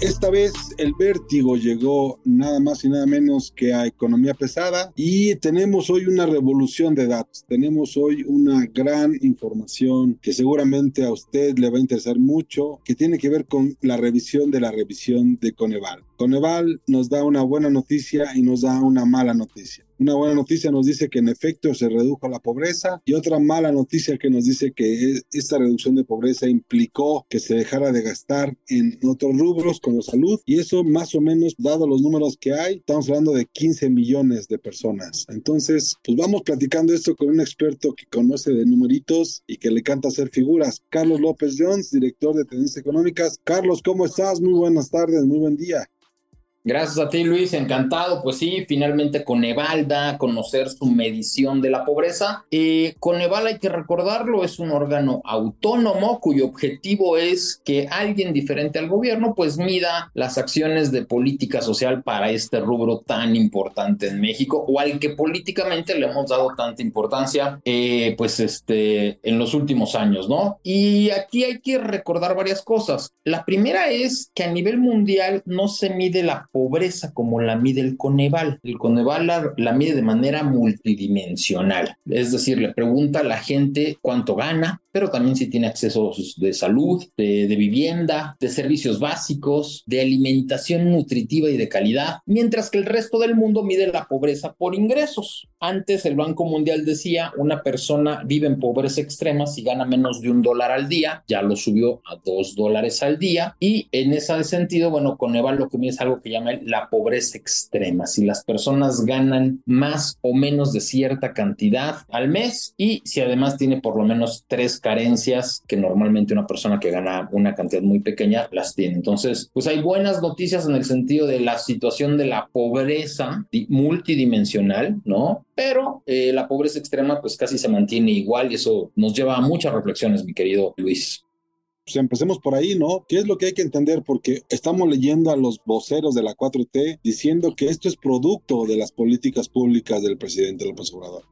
Esta vez el vértigo llegó nada más y nada menos que a economía pesada y tenemos hoy una revolución de datos. Tenemos hoy una gran información que seguramente a usted le va a interesar mucho, que tiene que ver con la revisión de la revisión de Coneval. Coneval nos da una buena noticia y nos da una mala noticia. Una buena noticia nos dice que en efecto se redujo la pobreza y otra mala noticia que nos dice que esta reducción de pobreza implicó que se dejara de gastar en otros rubros como salud y eso más o menos, dado los números que hay, estamos hablando de 15 millones de personas. Entonces, pues vamos platicando esto con un experto que conoce de numeritos y que le canta hacer figuras. Carlos López Jones, director de Tendencias Económicas. Carlos, ¿cómo estás? Muy buenas tardes, muy buen día. Gracias a ti, Luis. Encantado. Pues sí, finalmente Coneval da a conocer su medición de la pobreza. Eh, Coneval, hay que recordarlo, es un órgano autónomo cuyo objetivo es que alguien diferente al gobierno pues mida las acciones de política social para este rubro tan importante en México o al que políticamente le hemos dado tanta importancia eh, pues este en los últimos años, ¿no? Y aquí hay que recordar varias cosas. La primera es que a nivel mundial no se mide la pobreza como la mide el Coneval. El Coneval la, mide de manera multidimensional, es decir, le pregunta a la gente cuánto gana, pero también si tiene acceso de salud, de, de vivienda, de servicios básicos, de alimentación nutritiva y de calidad, mientras que el resto del mundo mide la pobreza por ingresos. Antes el Banco Mundial decía, una persona vive en pobreza extrema si gana menos de un dólar al día, ya lo subió a dos dólares al día, y en ese sentido, bueno, Coneval lo que mide es algo que llama la pobreza extrema, si las personas ganan más o menos de cierta cantidad al mes y si además tiene por lo menos tres carencias que normalmente una persona que gana una cantidad muy pequeña las tiene. Entonces, pues hay buenas noticias en el sentido de la situación de la pobreza multidimensional, ¿no? Pero eh, la pobreza extrema pues casi se mantiene igual y eso nos lleva a muchas reflexiones, mi querido Luis pues empecemos por ahí, ¿no? ¿Qué es lo que hay que entender? Porque estamos leyendo a los voceros de la 4T diciendo que esto es producto de las políticas públicas del presidente López Obrador.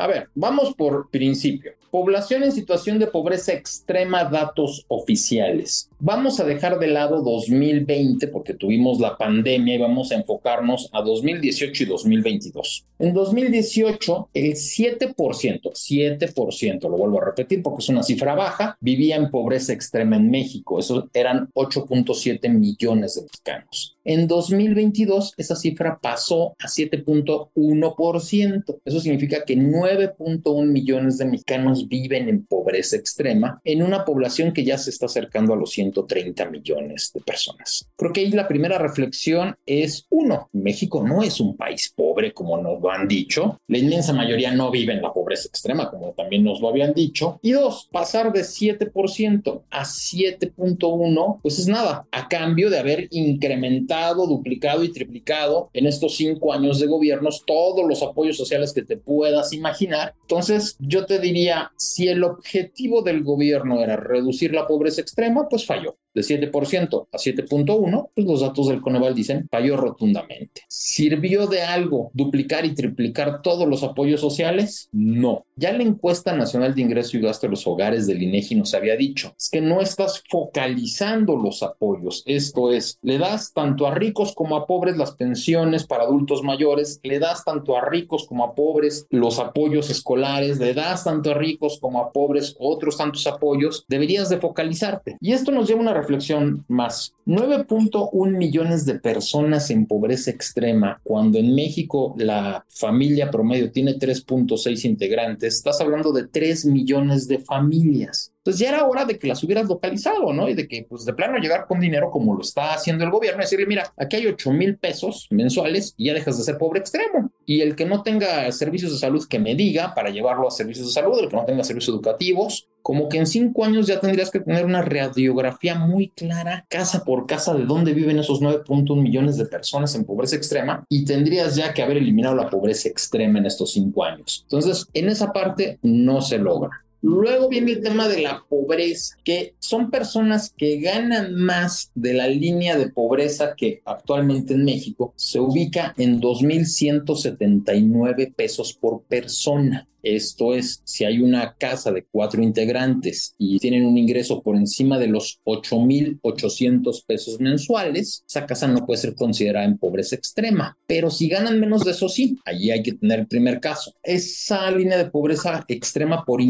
A ver, vamos por principio. Población en situación de pobreza extrema, datos oficiales. Vamos a dejar de lado 2020 porque tuvimos la pandemia y vamos a enfocarnos a 2018 y 2022. En 2018, el 7%, 7%, lo vuelvo a repetir porque es una cifra baja, vivía en pobreza extrema en México. Eso eran 8.7 millones de mexicanos. En 2022, esa cifra pasó a 7.1%. Eso significa que 9.1 millones de mexicanos viven en pobreza extrema en una población que ya se está acercando a los 130 millones de personas. Creo que ahí la primera reflexión es, uno, México no es un país pobre como nos lo han dicho. La inmensa mayoría no vive en la pobreza extrema como también nos lo habían dicho. Y dos, pasar de 7% a 7.1, pues es nada, a cambio de haber incrementado, duplicado y triplicado en estos cinco años de gobiernos todos los apoyos sociales que te puedas imaginar. Entonces, yo te diría, si el objetivo del gobierno era reducir la pobreza extrema, pues falló de 7% a 7.1, pues los datos del Coneval dicen falló rotundamente. ¿Sirvió de algo duplicar y triplicar todos los apoyos sociales? No. Ya la encuesta nacional de ingreso y gasto de los hogares del INEGI nos había dicho, es que no estás focalizando los apoyos. Esto es, le das tanto a ricos como a pobres las pensiones para adultos mayores, le das tanto a ricos como a pobres los apoyos escolares, le das tanto a ricos como a pobres otros tantos apoyos, deberías de focalizarte. Y esto nos lleva a una reflexión más. 9.1 millones de personas en pobreza extrema, cuando en México la familia promedio tiene 3.6 integrantes, estás hablando de 3 millones de familias. Entonces ya era hora de que las hubieras localizado, ¿no? Y de que, pues de plano llegar con dinero como lo está haciendo el gobierno, y decirle, mira, aquí hay 8 mil pesos mensuales y ya dejas de ser pobre extremo. Y el que no tenga servicios de salud que me diga para llevarlo a servicios de salud, el que no tenga servicios educativos, como que en cinco años ya tendrías que tener una radiografía muy clara, casa por casa, de dónde viven esos 9.1 millones de personas en pobreza extrema y tendrías ya que haber eliminado la pobreza extrema en estos cinco años. Entonces, en esa parte no se logra. Luego viene el tema de la pobreza, que son personas que ganan más de la línea de pobreza que actualmente en México se ubica en 2.179 pesos por persona. Esto es, si hay una casa de cuatro integrantes y tienen un ingreso por encima de los 8.800 pesos mensuales, esa casa no puede ser considerada en pobreza extrema. Pero si ganan menos de eso, sí, allí hay que tener el primer caso. Esa línea de pobreza extrema por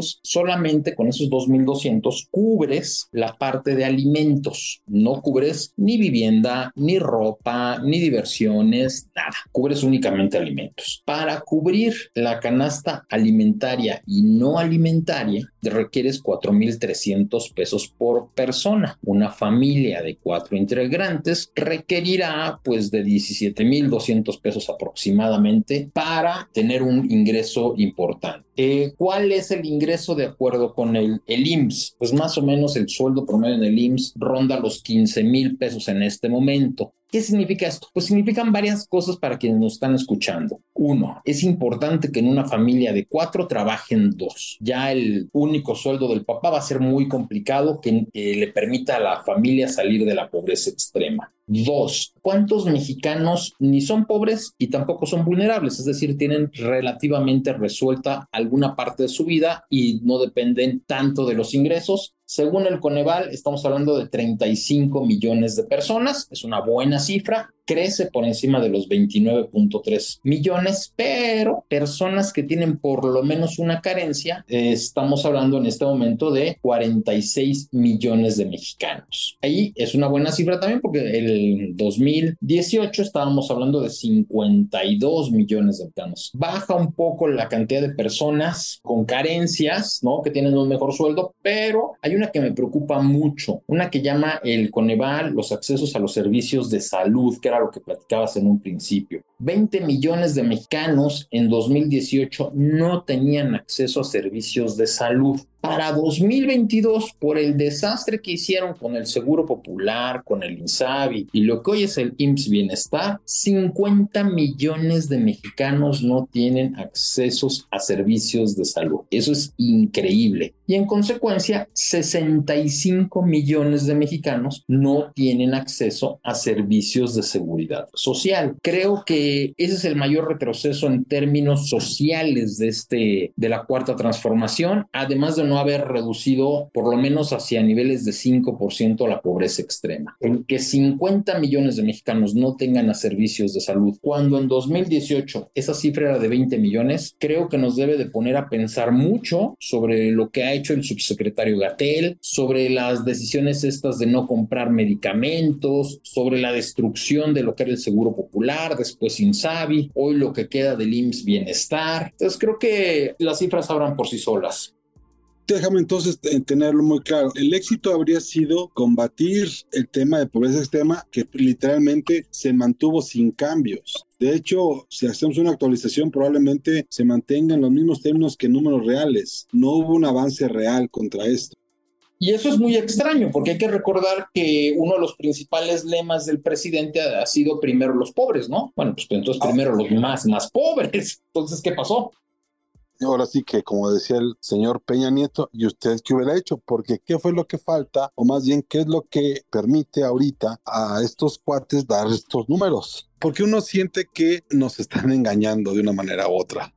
solamente con esos 2.200 cubres la parte de alimentos. No cubres ni vivienda, ni ropa, ni diversiones, nada. Cubres únicamente alimentos. Para cubrir la canasta alimentaria y no alimentaria, requieres 4.300 pesos por persona. Una familia de cuatro integrantes requerirá pues de 17.200 pesos aproximadamente para tener un ingreso importante. Eh, ¿Cuál es el ingreso de acuerdo con el, el IMSS? Pues más o menos el sueldo promedio en el IMSS ronda los 15 mil pesos en este momento. ¿Qué significa esto? Pues significan varias cosas para quienes nos están escuchando. Uno, es importante que en una familia de cuatro trabajen dos. Ya el único sueldo del papá va a ser muy complicado que le permita a la familia salir de la pobreza extrema. Dos, ¿cuántos mexicanos ni son pobres y tampoco son vulnerables? Es decir, tienen relativamente resuelta alguna parte de su vida y no dependen tanto de los ingresos. Según el Coneval, estamos hablando de 35 millones de personas. Es una buena cifra crece por encima de los 29.3 millones, pero personas que tienen por lo menos una carencia, eh, estamos hablando en este momento de 46 millones de mexicanos. Ahí es una buena cifra también porque el 2018 estábamos hablando de 52 millones de mexicanos. Baja un poco la cantidad de personas con carencias, ¿no? Que tienen un mejor sueldo, pero hay una que me preocupa mucho, una que llama el Coneval los accesos a los servicios de salud, que lo que platicabas en un principio. 20 millones de mexicanos en 2018 no tenían acceso a servicios de salud. Para 2022, por el desastre que hicieron con el Seguro Popular, con el INSABI y lo que hoy es el IMSS Bienestar, 50 millones de mexicanos no tienen accesos a servicios de salud. Eso es increíble. Y en consecuencia, 65 millones de mexicanos no tienen acceso a servicios de seguridad social. Creo que ese es el mayor retroceso en términos sociales de, este, de la cuarta transformación, además de no haber reducido por lo menos hacia niveles de 5% la pobreza extrema. En que 50 millones de mexicanos no tengan a servicios de salud, cuando en 2018 esa cifra era de 20 millones, creo que nos debe de poner a pensar mucho sobre lo que ha hecho el subsecretario Gatel, sobre las decisiones estas de no comprar medicamentos, sobre la destrucción de lo que era el Seguro Popular, después Insabi, hoy lo que queda del IMSS Bienestar. Entonces creo que las cifras hablan por sí solas. Déjame entonces tenerlo muy claro. El éxito habría sido combatir el tema de pobreza extrema que literalmente se mantuvo sin cambios. De hecho, si hacemos una actualización, probablemente se mantengan los mismos términos que números reales. No hubo un avance real contra esto. Y eso es muy extraño, porque hay que recordar que uno de los principales lemas del presidente ha sido primero los pobres, ¿no? Bueno, pues entonces primero los más, más pobres. Entonces, ¿qué pasó? Ahora sí que, como decía el señor Peña Nieto, ¿y usted qué hubiera hecho? Porque ¿qué fue lo que falta? O más bien, ¿qué es lo que permite ahorita a estos cuates dar estos números? Porque uno siente que nos están engañando de una manera u otra.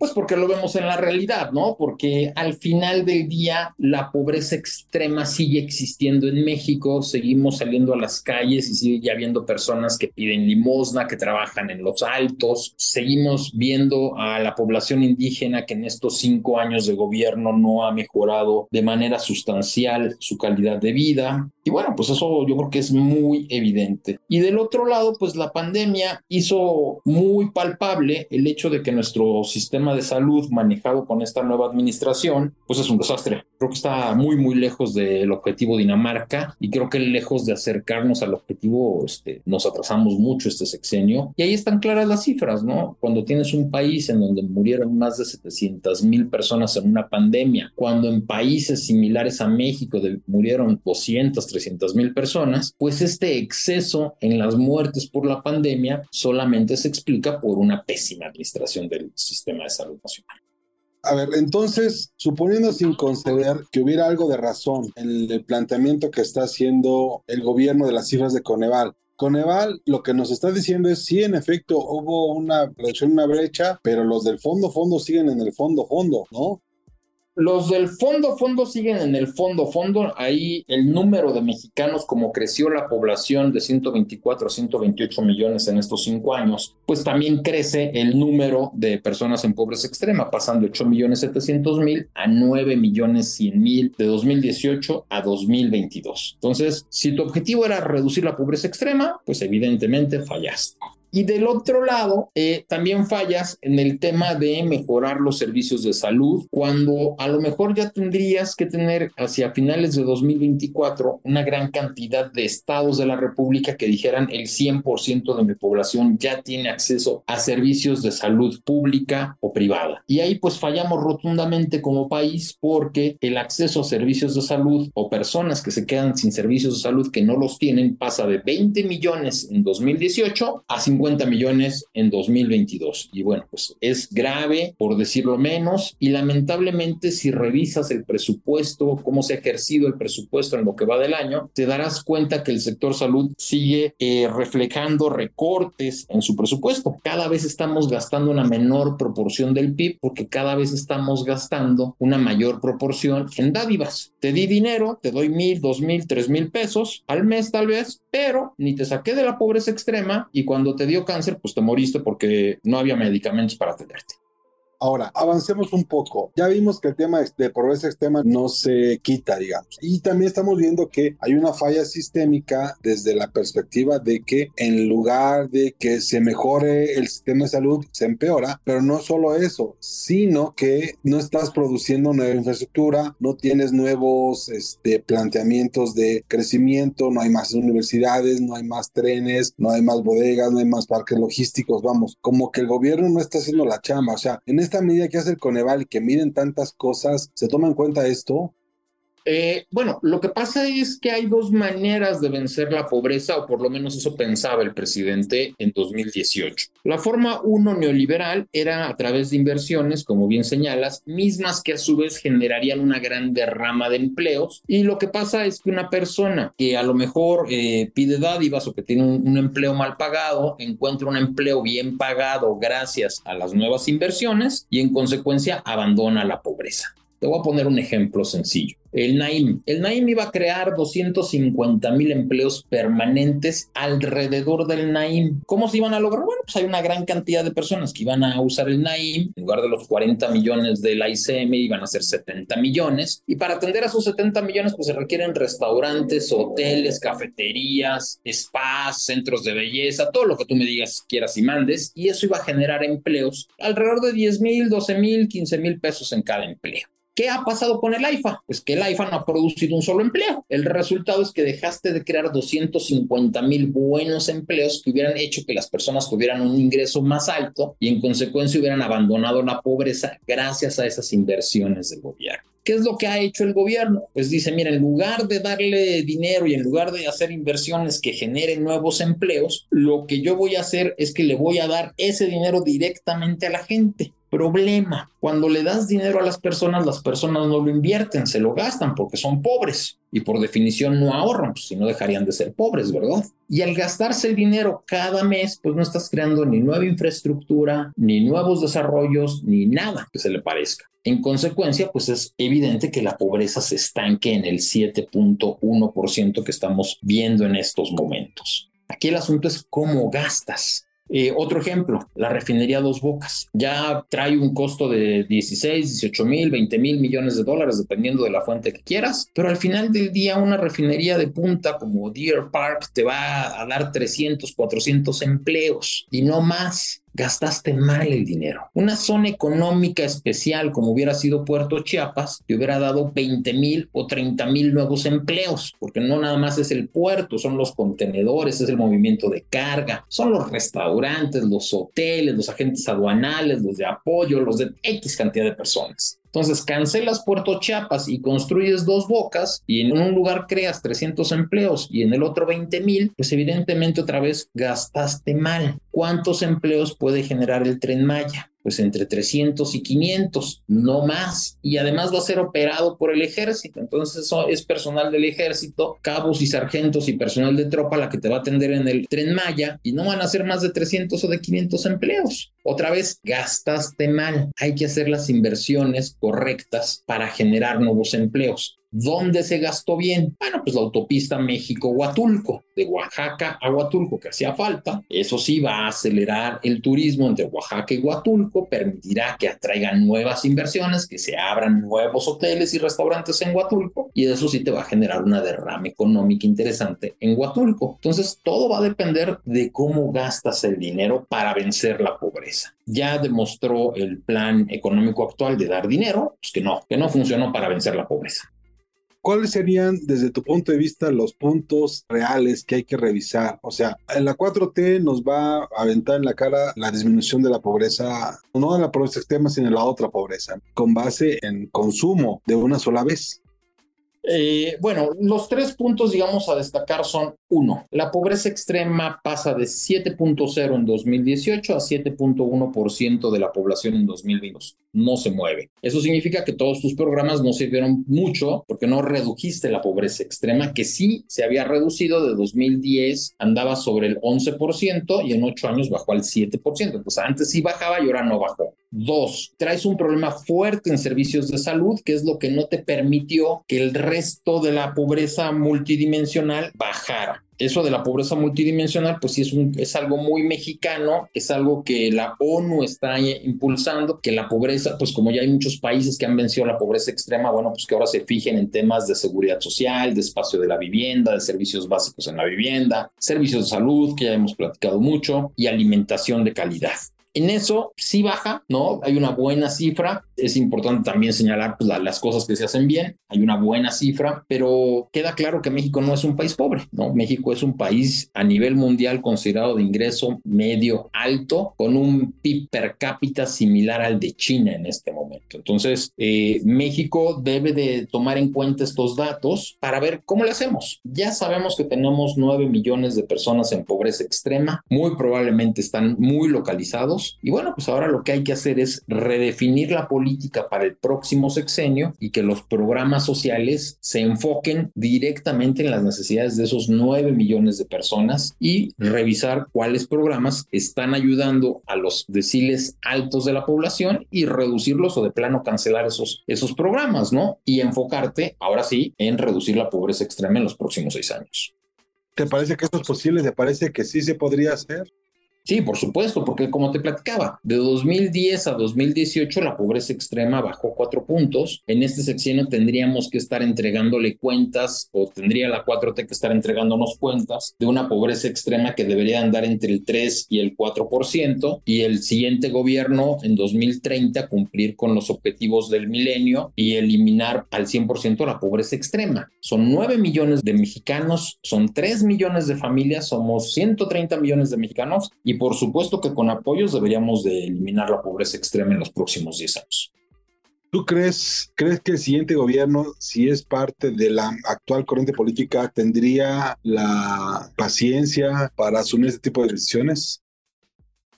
Pues porque lo vemos en la realidad, ¿no? Porque al final del día la pobreza extrema sigue existiendo en México, seguimos saliendo a las calles y sigue habiendo personas que piden limosna, que trabajan en los altos, seguimos viendo a la población indígena que en estos cinco años de gobierno no ha mejorado de manera sustancial su calidad de vida. Y bueno, pues eso yo creo que es muy evidente. Y del otro lado, pues la pandemia hizo muy palpable el hecho de que nuestro sistema sistema de salud manejado con esta nueva administración, pues es un desastre. Creo que está muy, muy lejos del objetivo Dinamarca y creo que lejos de acercarnos al objetivo, este, nos atrasamos mucho este sexenio. Y ahí están claras las cifras, ¿no? Cuando tienes un país en donde murieron más de 700 mil personas en una pandemia, cuando en países similares a México murieron 200, 300 mil personas, pues este exceso en las muertes por la pandemia solamente se explica por una pésima administración del sistema de salud A ver, entonces, suponiendo sin conceder que hubiera algo de razón en el planteamiento que está haciendo el gobierno de las cifras de Coneval, Coneval lo que nos está diciendo es sí, en efecto, hubo una reducción, una brecha, pero los del fondo fondo siguen en el fondo fondo, ¿no? Los del fondo fondo siguen en el fondo fondo. Ahí el número de mexicanos, como creció la población de 124 a 128 millones en estos cinco años, pues también crece el número de personas en pobreza extrema, pasando de 8 millones 700 mil a 9 millones 100 mil de 2018 a 2022. Entonces, si tu objetivo era reducir la pobreza extrema, pues evidentemente fallaste. Y del otro lado, eh, también fallas en el tema de mejorar los servicios de salud, cuando a lo mejor ya tendrías que tener hacia finales de 2024 una gran cantidad de estados de la República que dijeran el 100% de mi población ya tiene acceso a servicios de salud pública o privada. Y ahí pues fallamos rotundamente como país porque el acceso a servicios de salud o personas que se quedan sin servicios de salud que no los tienen pasa de 20 millones en 2018 a 50 50 millones en 2022. Y bueno, pues es grave, por decirlo menos, y lamentablemente si revisas el presupuesto, cómo se ha ejercido el presupuesto en lo que va del año, te darás cuenta que el sector salud sigue eh, reflejando recortes en su presupuesto. Cada vez estamos gastando una menor proporción del PIB porque cada vez estamos gastando una mayor proporción en dádivas. Te di dinero, te doy mil, dos mil, tres mil pesos al mes tal vez, pero ni te saqué de la pobreza extrema y cuando te dio cáncer, pues te moriste porque no había medicamentos para atenderte. Ahora, avancemos un poco. Ya vimos que el tema de pobreza extrema no se quita, digamos. Y también estamos viendo que hay una falla sistémica desde la perspectiva de que en lugar de que se mejore el sistema de salud, se empeora. Pero no solo eso, sino que no estás produciendo nueva infraestructura, no tienes nuevos este, planteamientos de crecimiento, no hay más universidades, no hay más trenes, no hay más bodegas, no hay más parques logísticos. Vamos, como que el gobierno no está haciendo la chamba. O sea, en este esta medida que hace el Coneval que miden tantas cosas, ¿se toma en cuenta esto? Eh, bueno, lo que pasa es que hay dos maneras de vencer la pobreza, o por lo menos eso pensaba el presidente en 2018. La forma uno neoliberal era a través de inversiones, como bien señalas, mismas que a su vez generarían una gran derrama de empleos. Y lo que pasa es que una persona que a lo mejor eh, pide dádivas o que tiene un empleo mal pagado, encuentra un empleo bien pagado gracias a las nuevas inversiones y en consecuencia abandona la pobreza. Te voy a poner un ejemplo sencillo el Naim. El Naim iba a crear 250 mil empleos permanentes alrededor del Naim. ¿Cómo se iban a lograr? Bueno, pues hay una gran cantidad de personas que iban a usar el Naim. En lugar de los 40 millones del ICM, iban a ser 70 millones. Y para atender a esos 70 millones, pues se requieren restaurantes, hoteles, cafeterías, spas, centros de belleza, todo lo que tú me digas, quieras y mandes. Y eso iba a generar empleos alrededor de 10 mil, 12 mil, 15 mil pesos en cada empleo. ¿Qué ha pasado con el AIFA? Pues que el AIFA no ha producido un solo empleo. El resultado es que dejaste de crear 250 mil buenos empleos que hubieran hecho que las personas tuvieran un ingreso más alto y en consecuencia hubieran abandonado la pobreza gracias a esas inversiones del gobierno. ¿Qué es lo que ha hecho el gobierno? Pues dice, mira, en lugar de darle dinero y en lugar de hacer inversiones que generen nuevos empleos, lo que yo voy a hacer es que le voy a dar ese dinero directamente a la gente. Problema, cuando le das dinero a las personas, las personas no lo invierten, se lo gastan porque son pobres y por definición no ahorran, pues si no dejarían de ser pobres, ¿verdad? Y al gastarse el dinero cada mes, pues no estás creando ni nueva infraestructura, ni nuevos desarrollos, ni nada que se le parezca. En consecuencia, pues es evidente que la pobreza se estanque en el 7.1% que estamos viendo en estos momentos. Aquí el asunto es cómo gastas. Eh, otro ejemplo, la refinería Dos Bocas. Ya trae un costo de 16, 18 mil, 20 mil millones de dólares, dependiendo de la fuente que quieras, pero al final del día una refinería de punta como Deer Park te va a dar 300, 400 empleos y no más. Gastaste mal el dinero. Una zona económica especial como hubiera sido Puerto Chiapas, te hubiera dado 20 mil o 30 mil nuevos empleos, porque no nada más es el puerto, son los contenedores, es el movimiento de carga, son los restaurantes, los hoteles, los agentes aduanales, los de apoyo, los de X cantidad de personas. Entonces cancelas Puerto Chiapas y construyes dos bocas y en un lugar creas 300 empleos y en el otro 20 mil, pues evidentemente otra vez gastaste mal. ¿Cuántos empleos puede generar el tren Maya? pues entre 300 y 500, no más. Y además va a ser operado por el ejército. Entonces eso es personal del ejército, cabos y sargentos y personal de tropa la que te va a atender en el tren Maya y no van a ser más de 300 o de 500 empleos. Otra vez, gastaste mal. Hay que hacer las inversiones correctas para generar nuevos empleos. ¿Dónde se gastó bien? Bueno, pues la autopista México-Huatulco, de Oaxaca a Huatulco, que hacía falta. Eso sí va a acelerar el turismo entre Oaxaca y Huatulco, permitirá que atraigan nuevas inversiones, que se abran nuevos hoteles y restaurantes en Huatulco, y eso sí te va a generar una derrama económica interesante en Huatulco. Entonces, todo va a depender de cómo gastas el dinero para vencer la pobreza. Ya demostró el plan económico actual de dar dinero, pues que no, que no funcionó para vencer la pobreza. ¿Cuáles serían desde tu punto de vista los puntos reales que hay que revisar? O sea, en la 4T nos va a aventar en la cara la disminución de la pobreza, no de la pobreza extrema, sino de la otra pobreza, con base en consumo de una sola vez. Eh, bueno, los tres puntos, digamos, a destacar son, uno, la pobreza extrema pasa de 7.0 en 2018 a 7.1% de la población en 2022 no se mueve. Eso significa que todos tus programas no sirvieron mucho porque no redujiste la pobreza extrema, que sí se había reducido de 2010, andaba sobre el 11% y en ocho años bajó al 7%. Entonces antes sí bajaba y ahora no bajó. Dos, traes un problema fuerte en servicios de salud, que es lo que no te permitió que el resto de la pobreza multidimensional bajara eso de la pobreza multidimensional, pues sí es, un, algo muy mexicano, es algo que la ONU está impulsando, que la pobreza, pues como ya hay muchos países que han vencido la pobreza extrema, bueno, pues que ahora se fijen en temas de seguridad social, de espacio de la vivienda, de servicios básicos en la vivienda, servicios de salud, que ya hemos platicado mucho, y alimentación de calidad. En eso sí baja, ¿no? Hay una buena cifra. Es importante también señalar pues, las cosas que se hacen bien. Hay una buena cifra, pero queda claro que México no es un país pobre, ¿no? México es un país a nivel mundial considerado de ingreso medio alto, con un PIB per cápita similar al de China en este momento. Entonces, eh, México debe de tomar en cuenta estos datos para ver cómo le hacemos. Ya sabemos que tenemos 9 millones de personas en pobreza extrema. Muy probablemente están muy localizados y bueno, pues ahora lo que hay que hacer es redefinir la política para el próximo sexenio y que los programas sociales se enfoquen directamente en las necesidades de esos 9 millones de personas y revisar cuáles programas están ayudando a los deciles altos de la población y reducirlos o de plano cancelar esos, esos programas, ¿no? Y enfocarte, ahora sí, en reducir la pobreza extrema en los próximos seis años. ¿Te parece que esto es posible? ¿Te parece que sí se podría hacer? Sí, por supuesto, porque como te platicaba, de 2010 a 2018 la pobreza extrema bajó cuatro puntos. En este sexenio tendríamos que estar entregándole cuentas o tendría la 4T que estar entregándonos cuentas de una pobreza extrema que debería andar entre el 3 y el 4% y el siguiente gobierno en 2030 cumplir con los objetivos del milenio y eliminar al 100% la pobreza extrema. Son 9 millones de mexicanos, son 3 millones de familias, somos 130 millones de mexicanos por supuesto que con apoyos deberíamos de eliminar la pobreza extrema en los próximos 10 años. ¿Tú crees, crees que el siguiente gobierno, si es parte de la actual corriente política, tendría la paciencia para asumir este tipo de decisiones?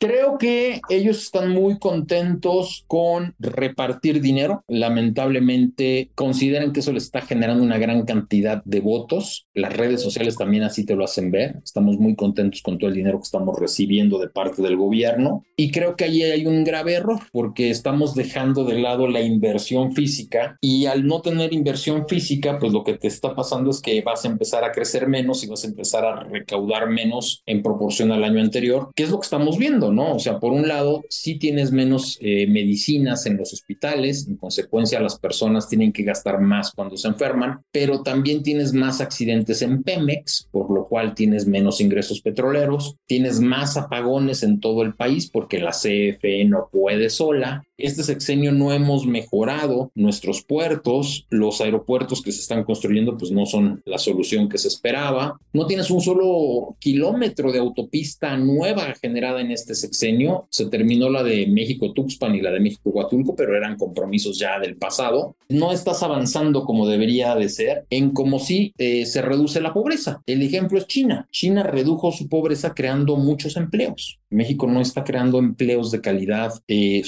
Creo que ellos están muy contentos con repartir dinero. Lamentablemente consideran que eso les está generando una gran cantidad de votos. Las redes sociales también así te lo hacen ver. Estamos muy contentos con todo el dinero que estamos recibiendo de parte del gobierno. Y creo que ahí hay un grave error porque estamos dejando de lado la inversión física y al no tener inversión física, pues lo que te está pasando es que vas a empezar a crecer menos y vas a empezar a recaudar menos en proporción al año anterior, que es lo que estamos viendo. ¿No? O sea, por un lado, sí tienes menos eh, medicinas en los hospitales, en consecuencia las personas tienen que gastar más cuando se enferman, pero también tienes más accidentes en Pemex, por lo cual tienes menos ingresos petroleros, tienes más apagones en todo el país porque la CFE no puede sola, este sexenio no hemos mejorado nuestros puertos, los aeropuertos que se están construyendo pues no son la solución que se esperaba, no tienes un solo kilómetro de autopista nueva generada en este sexenio, se terminó la de México-Tuxpan y la de México-Huatulco, pero eran compromisos ya del pasado, no estás avanzando como debería de ser en cómo si eh, se reduce la pobreza. El ejemplo es China. China redujo su pobreza creando muchos empleos. México no está creando empleos de calidad eh,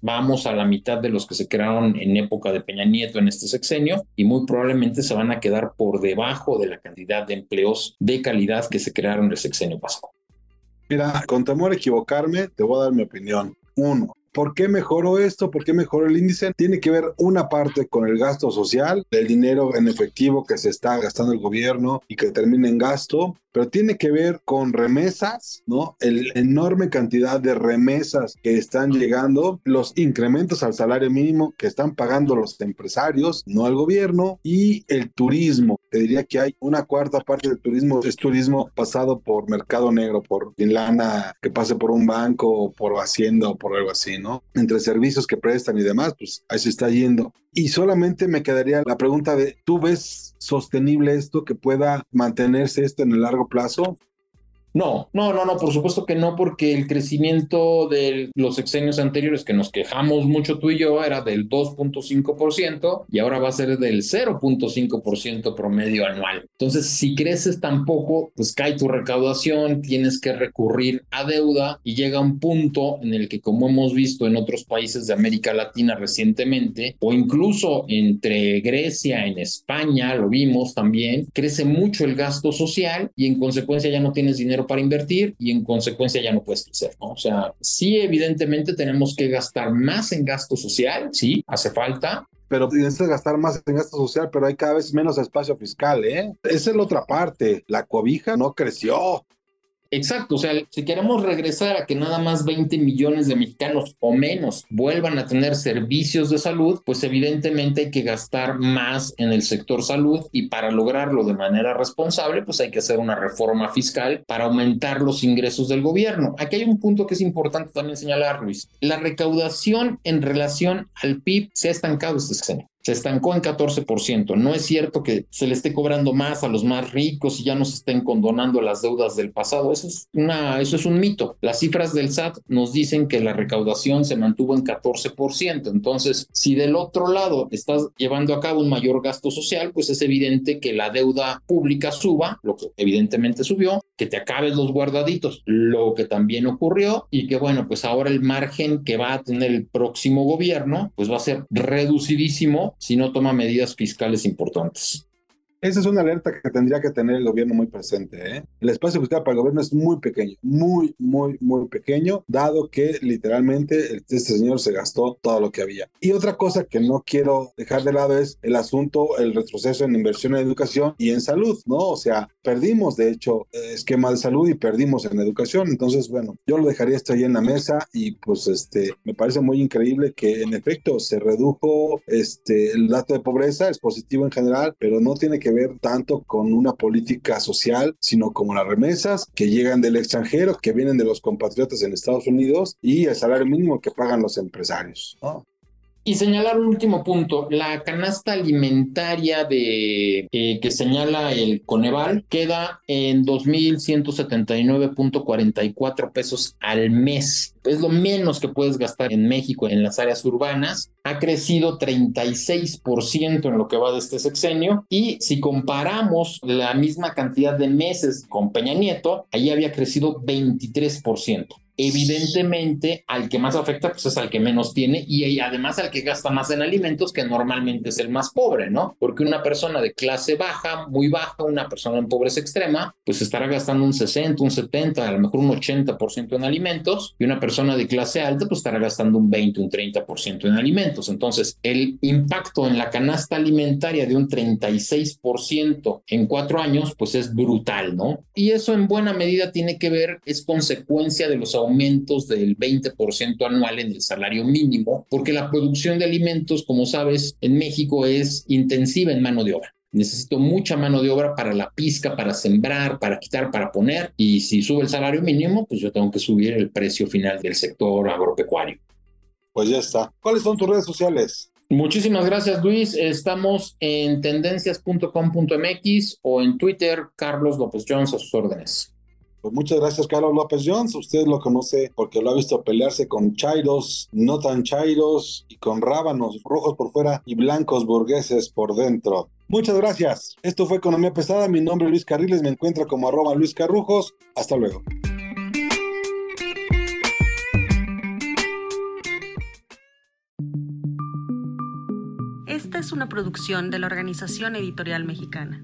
Vamos a la mitad de los que se crearon en época de Peña Nieto en este sexenio y muy probablemente se van a quedar por debajo de la cantidad de empleos de calidad que se crearon el sexenio pasado. Mira, con temor a equivocarme, te voy a dar mi opinión. Uno, ¿Por qué mejoró esto? ¿Por qué mejoró el índice? Tiene que ver una parte con el gasto social, el dinero en efectivo que se está gastando el gobierno y que termina en gasto, pero tiene que ver con remesas, ¿no? El enorme cantidad de remesas que están llegando, los incrementos al salario mínimo que están pagando los empresarios, no al gobierno, y el turismo. Te diría que hay una cuarta parte del turismo, es turismo pasado por mercado negro, por lana que pase por un banco, o por hacienda o por algo así, ¿no? Entre servicios que prestan y demás, pues ahí se está yendo. Y solamente me quedaría la pregunta de, ¿tú ves sostenible esto que pueda mantenerse esto en el largo plazo? No, no, no, no, por supuesto que no, porque el crecimiento de los sexenios anteriores que nos quejamos mucho tú y yo era del 2.5% y ahora va a ser del 0.5% promedio anual. Entonces, si creces tan poco, pues cae tu recaudación, tienes que recurrir a deuda y llega un punto en el que, como hemos visto en otros países de América Latina recientemente, o incluso entre Grecia, en España, lo vimos también, crece mucho el gasto social y en consecuencia ya no tienes dinero para invertir y en consecuencia ya no puedes crecer, ¿no? O sea, sí, evidentemente tenemos que gastar más en gasto social, sí, hace falta, pero necesitas gastar más en gasto social, pero hay cada vez menos espacio fiscal, ¿eh? Esa es la otra parte. La cobija no creció. Exacto, o sea, si queremos regresar a que nada más 20 millones de mexicanos o menos vuelvan a tener servicios de salud, pues evidentemente hay que gastar más en el sector salud y para lograrlo de manera responsable, pues hay que hacer una reforma fiscal para aumentar los ingresos del gobierno. Aquí hay un punto que es importante también señalar, Luis. La recaudación en relación al PIB se ha estancado este sexenio se estancó en 14%. No es cierto que se le esté cobrando más a los más ricos y ya no se estén condonando las deudas del pasado. Eso es, una, eso es un mito. Las cifras del SAT nos dicen que la recaudación se mantuvo en 14%. Entonces, si del otro lado estás llevando a cabo un mayor gasto social, pues es evidente que la deuda pública suba, lo que evidentemente subió, que te acabes los guardaditos, lo que también ocurrió y que bueno, pues ahora el margen que va a tener el próximo gobierno, pues va a ser reducidísimo si no toma medidas fiscales importantes. Esa es una alerta que tendría que tener el gobierno muy presente. ¿eh? El espacio fiscal para el gobierno es muy pequeño, muy, muy, muy pequeño, dado que literalmente este señor se gastó todo lo que había. Y otra cosa que no quiero dejar de lado es el asunto, el retroceso en inversión en educación y en salud, ¿no? O sea, perdimos de hecho esquema de salud y perdimos en educación. Entonces, bueno, yo lo dejaría esto ahí en la mesa y pues este, me parece muy increíble que en efecto se redujo este, el dato de pobreza, es positivo en general, pero no tiene que ver tanto con una política social, sino como las remesas que llegan del extranjero, que vienen de los compatriotas en Estados Unidos y el salario mínimo que pagan los empresarios. Y señalar un último punto, la canasta alimentaria de, que señala el Coneval queda en 2.179.44 pesos al mes. Es lo menos que puedes gastar en México en las áreas urbanas. Ha crecido 36% en lo que va de este sexenio. Y si comparamos la misma cantidad de meses con Peña Nieto, ahí había crecido 23%. Evidentemente, al que más afecta, pues es al que menos tiene y además al que gasta más en alimentos, que normalmente es el más pobre, ¿no? Porque una persona de clase baja, muy baja, una persona en pobreza extrema, pues estará gastando un 60, un 70, a lo mejor un 80% en alimentos y una persona de clase alta, pues estará gastando un 20, un 30% en alimentos. Entonces, el impacto en la canasta alimentaria de un 36% en cuatro años, pues es brutal, ¿no? Y eso en buena medida tiene que ver, es consecuencia de los aumentos del 20% anual en el salario mínimo, porque la producción de alimentos, como sabes, en México es intensiva en mano de obra. Necesito mucha mano de obra para la pizca, para sembrar, para quitar, para poner. Y si sube el salario mínimo, pues yo tengo que subir el precio final del sector agropecuario. Pues ya está. ¿Cuáles son tus redes sociales? Muchísimas gracias, Luis. Estamos en tendencias.com.mx o en Twitter, Carlos López Jones a sus órdenes. Pues muchas gracias, Carlos López Jones. Usted lo conoce porque lo ha visto pelearse con chairos, no tan chairos y con rábanos rojos por fuera y blancos burgueses por dentro. Muchas gracias. Esto fue Economía Pesada. Mi nombre es Luis Carriles. Me encuentra como arroba Luis Carrujos. Hasta luego. Esta es una producción de la Organización Editorial Mexicana.